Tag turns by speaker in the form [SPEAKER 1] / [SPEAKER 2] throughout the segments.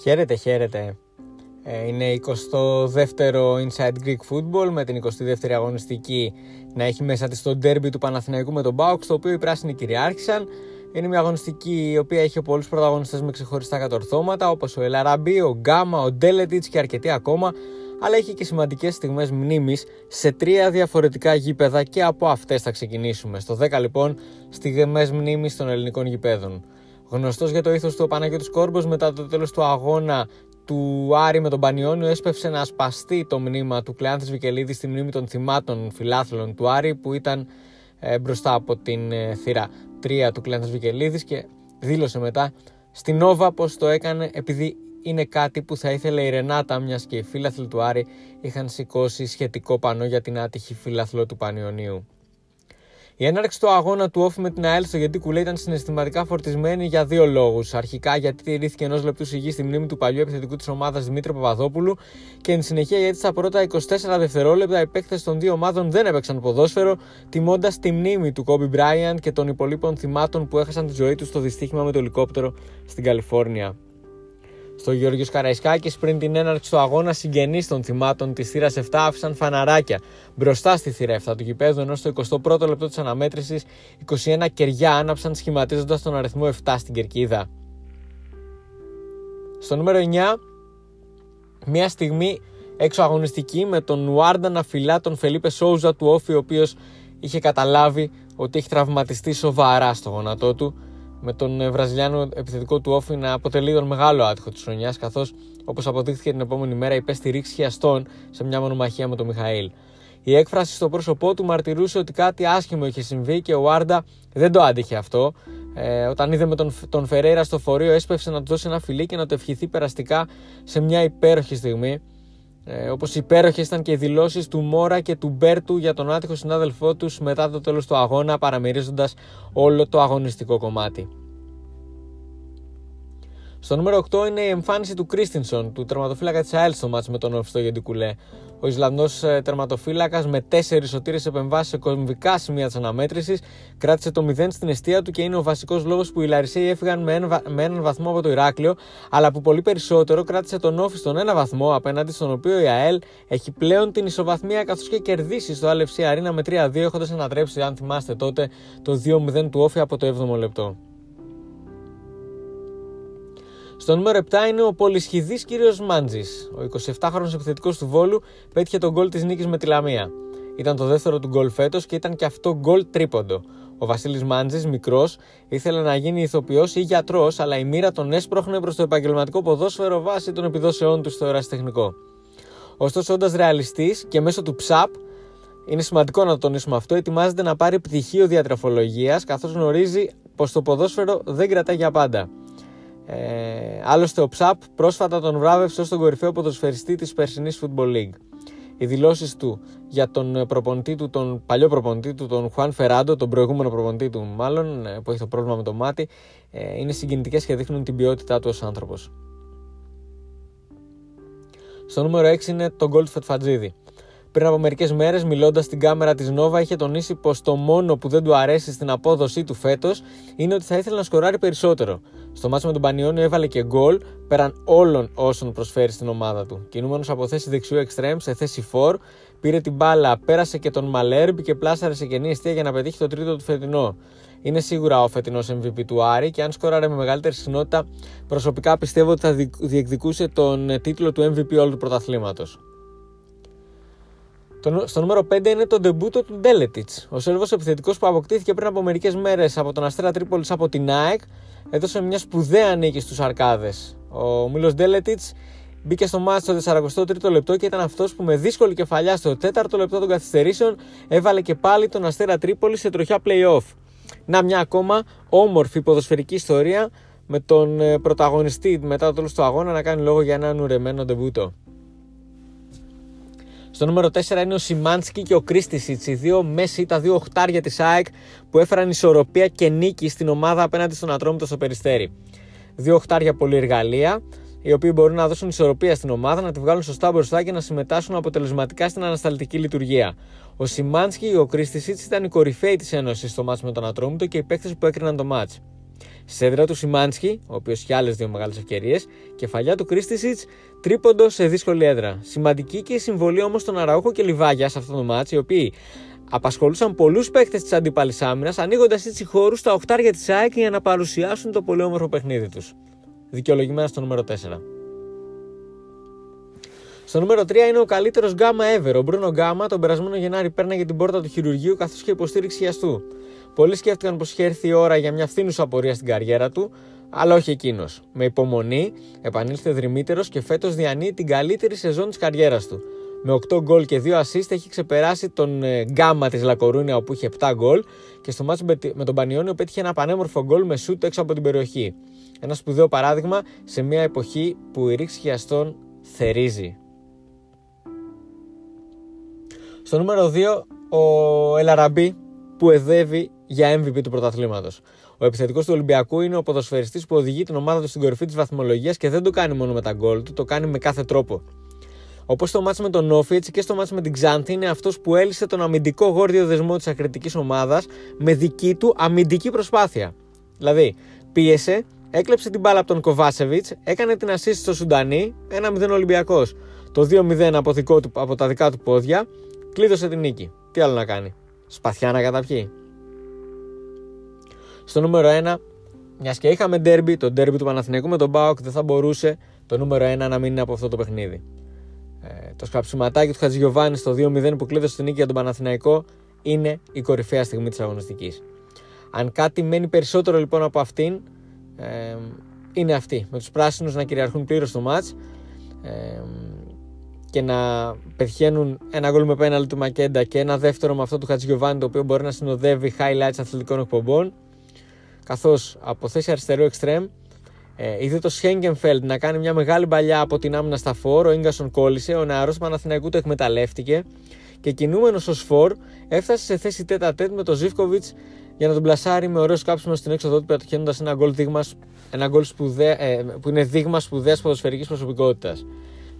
[SPEAKER 1] Χαίρετε, χαίρετε. Ε, είναι 22ο Inside Greek Football με την 22η αγωνιστική να έχει μέσα της το derby του Παναθηναϊκού με τον Μπάουξ, το οποίο οι πράσινοι κυριάρχησαν. Είναι μια αγωνιστική η οποία έχει πολλούς πρωταγωνιστές με ξεχωριστά κατορθώματα όπως ο Ελαραμπή, ο Γκάμα, ο Ντέλετιτς και αρκετοί ακόμα αλλά έχει και σημαντικές στιγμές μνήμης σε τρία διαφορετικά γήπεδα και από αυτές θα ξεκινήσουμε. Στο 10 λοιπόν στιγμές μνήμης των ελληνικών γηπέδων. Γνωστός για το ήθος του ο Παναγιώτης Κόρμπος μετά το τέλος του αγώνα του Άρη με τον Πανιόνιο έσπευσε να σπαστεί το μνήμα του Κλεάνθης Βικελίδης στη μνήμη των θυμάτων φιλάθλων του Άρη που ήταν ε, μπροστά από την ε, θύρα 3 του Κλεάνθης Βικελίδης και δήλωσε μετά στην Νόβα πως το έκανε επειδή είναι κάτι που θα ήθελε η Ρενάτα, μιας και οι φίλαθλοι του Άρη είχαν σηκώσει σχετικό πανό για την άτυχη φίλαθλο του Πανιωνίου. Η έναρξη του αγώνα του Όφη με την ΑΕΛ στο Γιατί Κουλέ ήταν συναισθηματικά φορτισμένη για δύο λόγους. Αρχικά γιατί τηρήθηκε ενός λεπτού σιγής στη μνήμη του παλιού επιθετικού της ομάδας Δημήτρη Παπαδόπουλου και εν συνεχεία γιατί στα πρώτα 24 δευτερόλεπτα οι παίκτες των δύο ομάδων δεν έπαιξαν ποδόσφαιρο, τιμώντας τη μνήμη του Κόμπι Μπράιαν και των υπολείπων θυμάτων που έχασαν τη ζωή τους στο δυστύχημα με το ελικόπτερο στην Καλιφόρνια. Στο Γεωργίου Καραϊσκάκης, πριν την έναρξη του αγώνα, συγγενείς των θυμάτων της θύρας 7 άφησαν φαναράκια μπροστά στη θύρα 7 του γηπέδου, ενώ στο 21ο λεπτό της αναμέτρησης 21 κεριά άναψαν σχηματίζοντας τον αριθμό 7 στην κερκίδα. Στο νούμερο 9, μια στιγμή έξω αγωνιστική με τον Νουάρντα να φυλά τον Φελίπε Σόουζα του Όφη, ο οποίος είχε καταλάβει ότι έχει τραυματιστεί σοβαρά στο γόνατό του με τον ε, Βραζιλιάνο επιθετικό του Όφη να αποτελεί τον μεγάλο άτυχο της χρονιάς, καθώς όπως αποδείχθηκε την επόμενη μέρα υπέστη ρήξη χιαστών σε μια μονομαχία με τον Μιχαήλ. Η έκφραση στο πρόσωπό του μαρτυρούσε ότι κάτι άσχημο είχε συμβεί και ο Άρντα δεν το άντυχε αυτό. Ε, όταν είδε με τον, τον Φεραίρα στο φορείο, έσπευσε να του δώσει ένα φιλί και να το ευχηθεί περαστικά σε μια υπέροχη στιγμή. Ε, Όπως υπέροχες ήταν και οι δηλώσεις του Μόρα και του Μπέρτου για τον άτυχο συνάδελφό τους μετά το τέλος του αγώνα, παραμερίζοντας όλο το αγωνιστικό κομμάτι. Στο νούμερο 8 είναι η εμφάνιση του Κρίστινσον, του τερματοφύλακα της ΑΕΛ στο μάτς με τον Οφιστό Γεντικουλέ. Ο Ισλανδός ε, τερματοφύλακας με 4 σωτήρες επεμβάσεις σε κομβικά σημεία της αναμέτρησης κράτησε το 0 στην αιστεία του και είναι ο βασικός λόγος που οι Λαρισαίοι έφυγαν με, ένα, με έναν βαθμό από το Ηράκλειο, αλλά που πολύ περισσότερο κράτησε τον Όφη στον ένα βαθμό, απέναντι στον οποίο η ΑΕΛ έχει πλέον την ισοβαθμία καθώς και κερδίσει στο LFC Αρίνα με 3-2, έχοντας ανατρέψει, αν θυμάστε τότε, το 2-0 του Όφη από το 7ο λεπτό. Στο νούμερο 7 είναι ο πολυσχηδής κύριος Μάντζης. Ο 27χρονο επιθετικός του Βόλου πέτυχε τον γκολ της νίκης με τη Λαμία. Ήταν το δεύτερο του γκολ φέτος και ήταν και αυτό γκολ τρίποντο. Ο Βασίλης Μάντζης, μικρός, ήθελε να γίνει ηθοποιός ή γιατρός, αλλά η μοίρα τον έσπροχνε προς το επαγγελματικό ποδόσφαιρο βάσει των επιδόσεών του στο ερασιτεχνικό. Ωστόσο, όντας ρεαλιστής και μέσω του ψαπ, είναι σημαντικό να το τονίσουμε αυτό, ετοιμάζεται να πάρει πτυχίο διατροφολογίας, καθώς γνωρίζει πως το ποδόσφαιρο δεν κρατάει για πάντα. Ε, άλλωστε ο Ψαπ πρόσφατα τον βράβευσε ως τον κορυφαίο ποδοσφαιριστή της περσινής Football League. Οι δηλώσεις του για τον προπονητή του, τον παλιό προπονητή του, τον Χουάν Φεράντο, τον προηγούμενο προπονητή του μάλλον, ε, που έχει το πρόβλημα με το μάτι, ε, είναι συγκινητικές και δείχνουν την ποιότητά του ως άνθρωπος. Στο νούμερο 6 είναι το γκολ του Φετφατζίδη. Πριν από μερικές μέρες, μιλώντας στην κάμερα της Νόβα, είχε τονίσει πως το μόνο που δεν του αρέσει στην απόδοσή του φέτος είναι ότι θα ήθελε να σκοράρει περισσότερο. Στο μάτσο με τον Πανιόνιο έβαλε και γκολ πέραν όλων όσων προσφέρει στην ομάδα του. Κινούμενος από θέση δεξιού εξτρέμ σε θέση 4, πήρε την μπάλα, πέρασε και τον Μαλέρμπ και πλάσαρε σε κενή αιστεία για να πετύχει το τρίτο του φετινό. Είναι σίγουρα ο φετινός MVP του Άρη και αν σκόραρε με μεγαλύτερη συχνότητα, προσωπικά πιστεύω ότι θα διεκδικούσε τον τίτλο του MVP όλου του πρωταθλήματος. Στο νούμερο 5 είναι το ντεμπούτο του Ντέλετιτς. Ο Σέρβος επιθετικός που αποκτήθηκε πριν από μερικές μέρες από τον Αστέρα Τρίπολης από την ΑΕΚ έδωσε μια σπουδαία νίκη στους Αρκάδες. Ο Μίλο Ντέλετιτς μπήκε στο μάτι στο 43ο λεπτό και ήταν αυτός που με δύσκολη κεφαλιά στο 4ο λεπτό των καθυστερήσεων έβαλε και πάλι τον Αστέρα Τρίπολη σε τροχιά playoff. Να μια ακόμα όμορφη ποδοσφαιρική ιστορία με τον ε, πρωταγωνιστή μετά το τέλος του αγώνα να κάνει λόγο για έναν ουρεμένο ντεμπούτο. Στο νούμερο 4 είναι ο Σιμάνσκι και ο Κρίστισιτς, οι δύο μέση, τα δύο οχτάρια της ΑΕΚ που έφεραν ισορροπία και νίκη στην ομάδα απέναντι στον Ατρόμητο στο Περιστέρι. Δύο οχτάρια πολύ εργαλεία, οι οποίοι μπορούν να δώσουν ισορροπία στην ομάδα, να τη βγάλουν σωστά μπροστά και να συμμετάσχουν αποτελεσματικά στην ανασταλτική λειτουργία. Ο Σιμάνσκι και ο Κρίστισιτς ήταν οι κορυφαίοι της Ένωσης στο μάτσο με τον Ατρόμητο και οι παίκτες που έκριναν το μάτσο. Σέντρα του Σιμάνσκι, ο οποίος είχε άλλες δύο μεγάλες ευκαιρίες, κεφαλιά του Κρίστισιτ, τρίποντο σε δύσκολη έδρα. Σημαντική και η συμβολή όμως των Αραούχο και Λιβάγια σε αυτό το μάτσο, οι οποίοι απασχολούσαν πολλούς παίκτες της αντίπαλης άμυνας, ανοίγοντας έτσι χώρους στα οχτάρια της ΑΕΚ για να παρουσιάσουν το πολύ όμορφο παιχνίδι τους. Δικαιολογημένα στο νούμερο 4. Στο νούμερο 3 είναι ο καλύτερος γκάμα ever. Ο Μπρούνο Γκάμα τον περασμένο Γενάρη πέρναγε την πόρτα του χειρουργείου καθώς και υποστήριξη χιαστού. Πολλοί σκέφτηκαν πως είχε έρθει η ώρα για μια φθήνουσα απορία στην καριέρα του, αλλά όχι εκείνος. Με υπομονή επανήλθε δρυμύτερος και φέτος διανύει την καλύτερη σεζόν της καριέρας του. Με 8 γκολ και 2 assist έχει ξεπεράσει τον ε, γκάμα της Λακορούνια όπου είχε 7 γκολ και στο μάτσο με τον Πανιόνιο πέτυχε ένα πανέμορφο γκολ με σούτ έξω από την περιοχή. Ένα σπουδαίο παράδειγμα σε μια εποχή που η ρήξη χιαστών θερίζει. Στο νούμερο 2 ο Ελαραμπή που εδεύει για MVP του πρωταθλήματος. Ο επιθετικός του Ολυμπιακού είναι ο ποδοσφαιριστής που οδηγεί την ομάδα του στην κορυφή της βαθμολογίας και δεν το κάνει μόνο με τα γκολ του, το κάνει με κάθε τρόπο. Όπως το μάτσο με τον Όφη, έτσι και στο μάτσο με την Ξάνθη είναι αυτός που έλυσε τον αμυντικό γόρδιο δεσμό της ακριτικής ομάδας με δική του αμυντική προσπάθεια. Δηλαδή, πίεσε, έκλεψε την μπάλα από τον Κοβάσεβιτς, έκανε την assist στο Σουντανί, 1-0 Ολυμπιακός. Το 2-0 από, από τα δικά του πόδια, κλείδωσε την νίκη. Τι άλλο να κάνει. Σπαθιά να καταπιεί. Στο νούμερο 1, μιας και είχαμε ντέρμπι, το ντέρμπι του Παναθηναϊκού με τον Μπάουκ δεν θα μπορούσε το νούμερο 1 να μην είναι από αυτό το παιχνίδι. Ε, το σκαψιματάκι του Χατζηγιοβάνη στο 2-0 που κλείδωσε την νίκη για τον Παναθηναϊκό είναι η κορυφαία στιγμή της αγωνιστικής. Αν κάτι μένει περισσότερο λοιπόν από αυτήν, ε, είναι αυτή. Με τους πράσινους να κυριαρχούν πλήρως το μάτς ε, και να πετυχαίνουν ένα γκολ με πέναλ του Μακέντα και ένα δεύτερο με αυτό του Χατζηγιοβάνη το οποίο μπορεί να συνοδεύει highlights αθλητικών εκπομπών καθώς από θέση αριστερού εξτρέμ ε, είδε το Σχέγγενφελντ να κάνει μια μεγάλη παλιά από την άμυνα στα φόρ. Ο γκασον κόλλησε, ο νεαρός Παναθηναϊκού το εκμεταλλεύτηκε και κινούμενος ως φόρ έφτασε σε θέση τέτα τέτ με τον Ζήφκοβιτ για να τον πλασάρει με ωραίο σκάψιμο στην έξοδο του πετυχαίνοντας ένα γκολ, δείγμας, ένα γκολ σπουδέ, ε, που είναι δείγμας σπουδαίας ποδοσφαιρικής προσωπικότητας.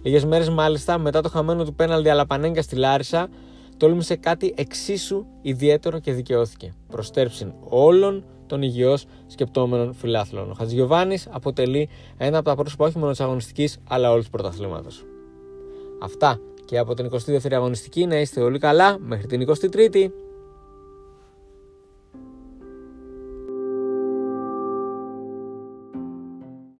[SPEAKER 1] Λίγες μέρες μάλιστα μετά το χαμένο του πέναλτι Αλαπανέγκα στη Λάρισα, τόλμησε κάτι εξίσου ιδιαίτερο και δικαιώθηκε. Προστέρψιν όλων των υγιώς σκεπτόμενων φιλάθλων. Ο Χατζηγιοβάνη αποτελεί ένα από τα πρόσωπα όχι μόνο της αγωνιστικής αλλά όλου του πρωταθλήματος. Αυτά και από την 22η αγωνιστική να είστε όλοι καλά μέχρι την 23η.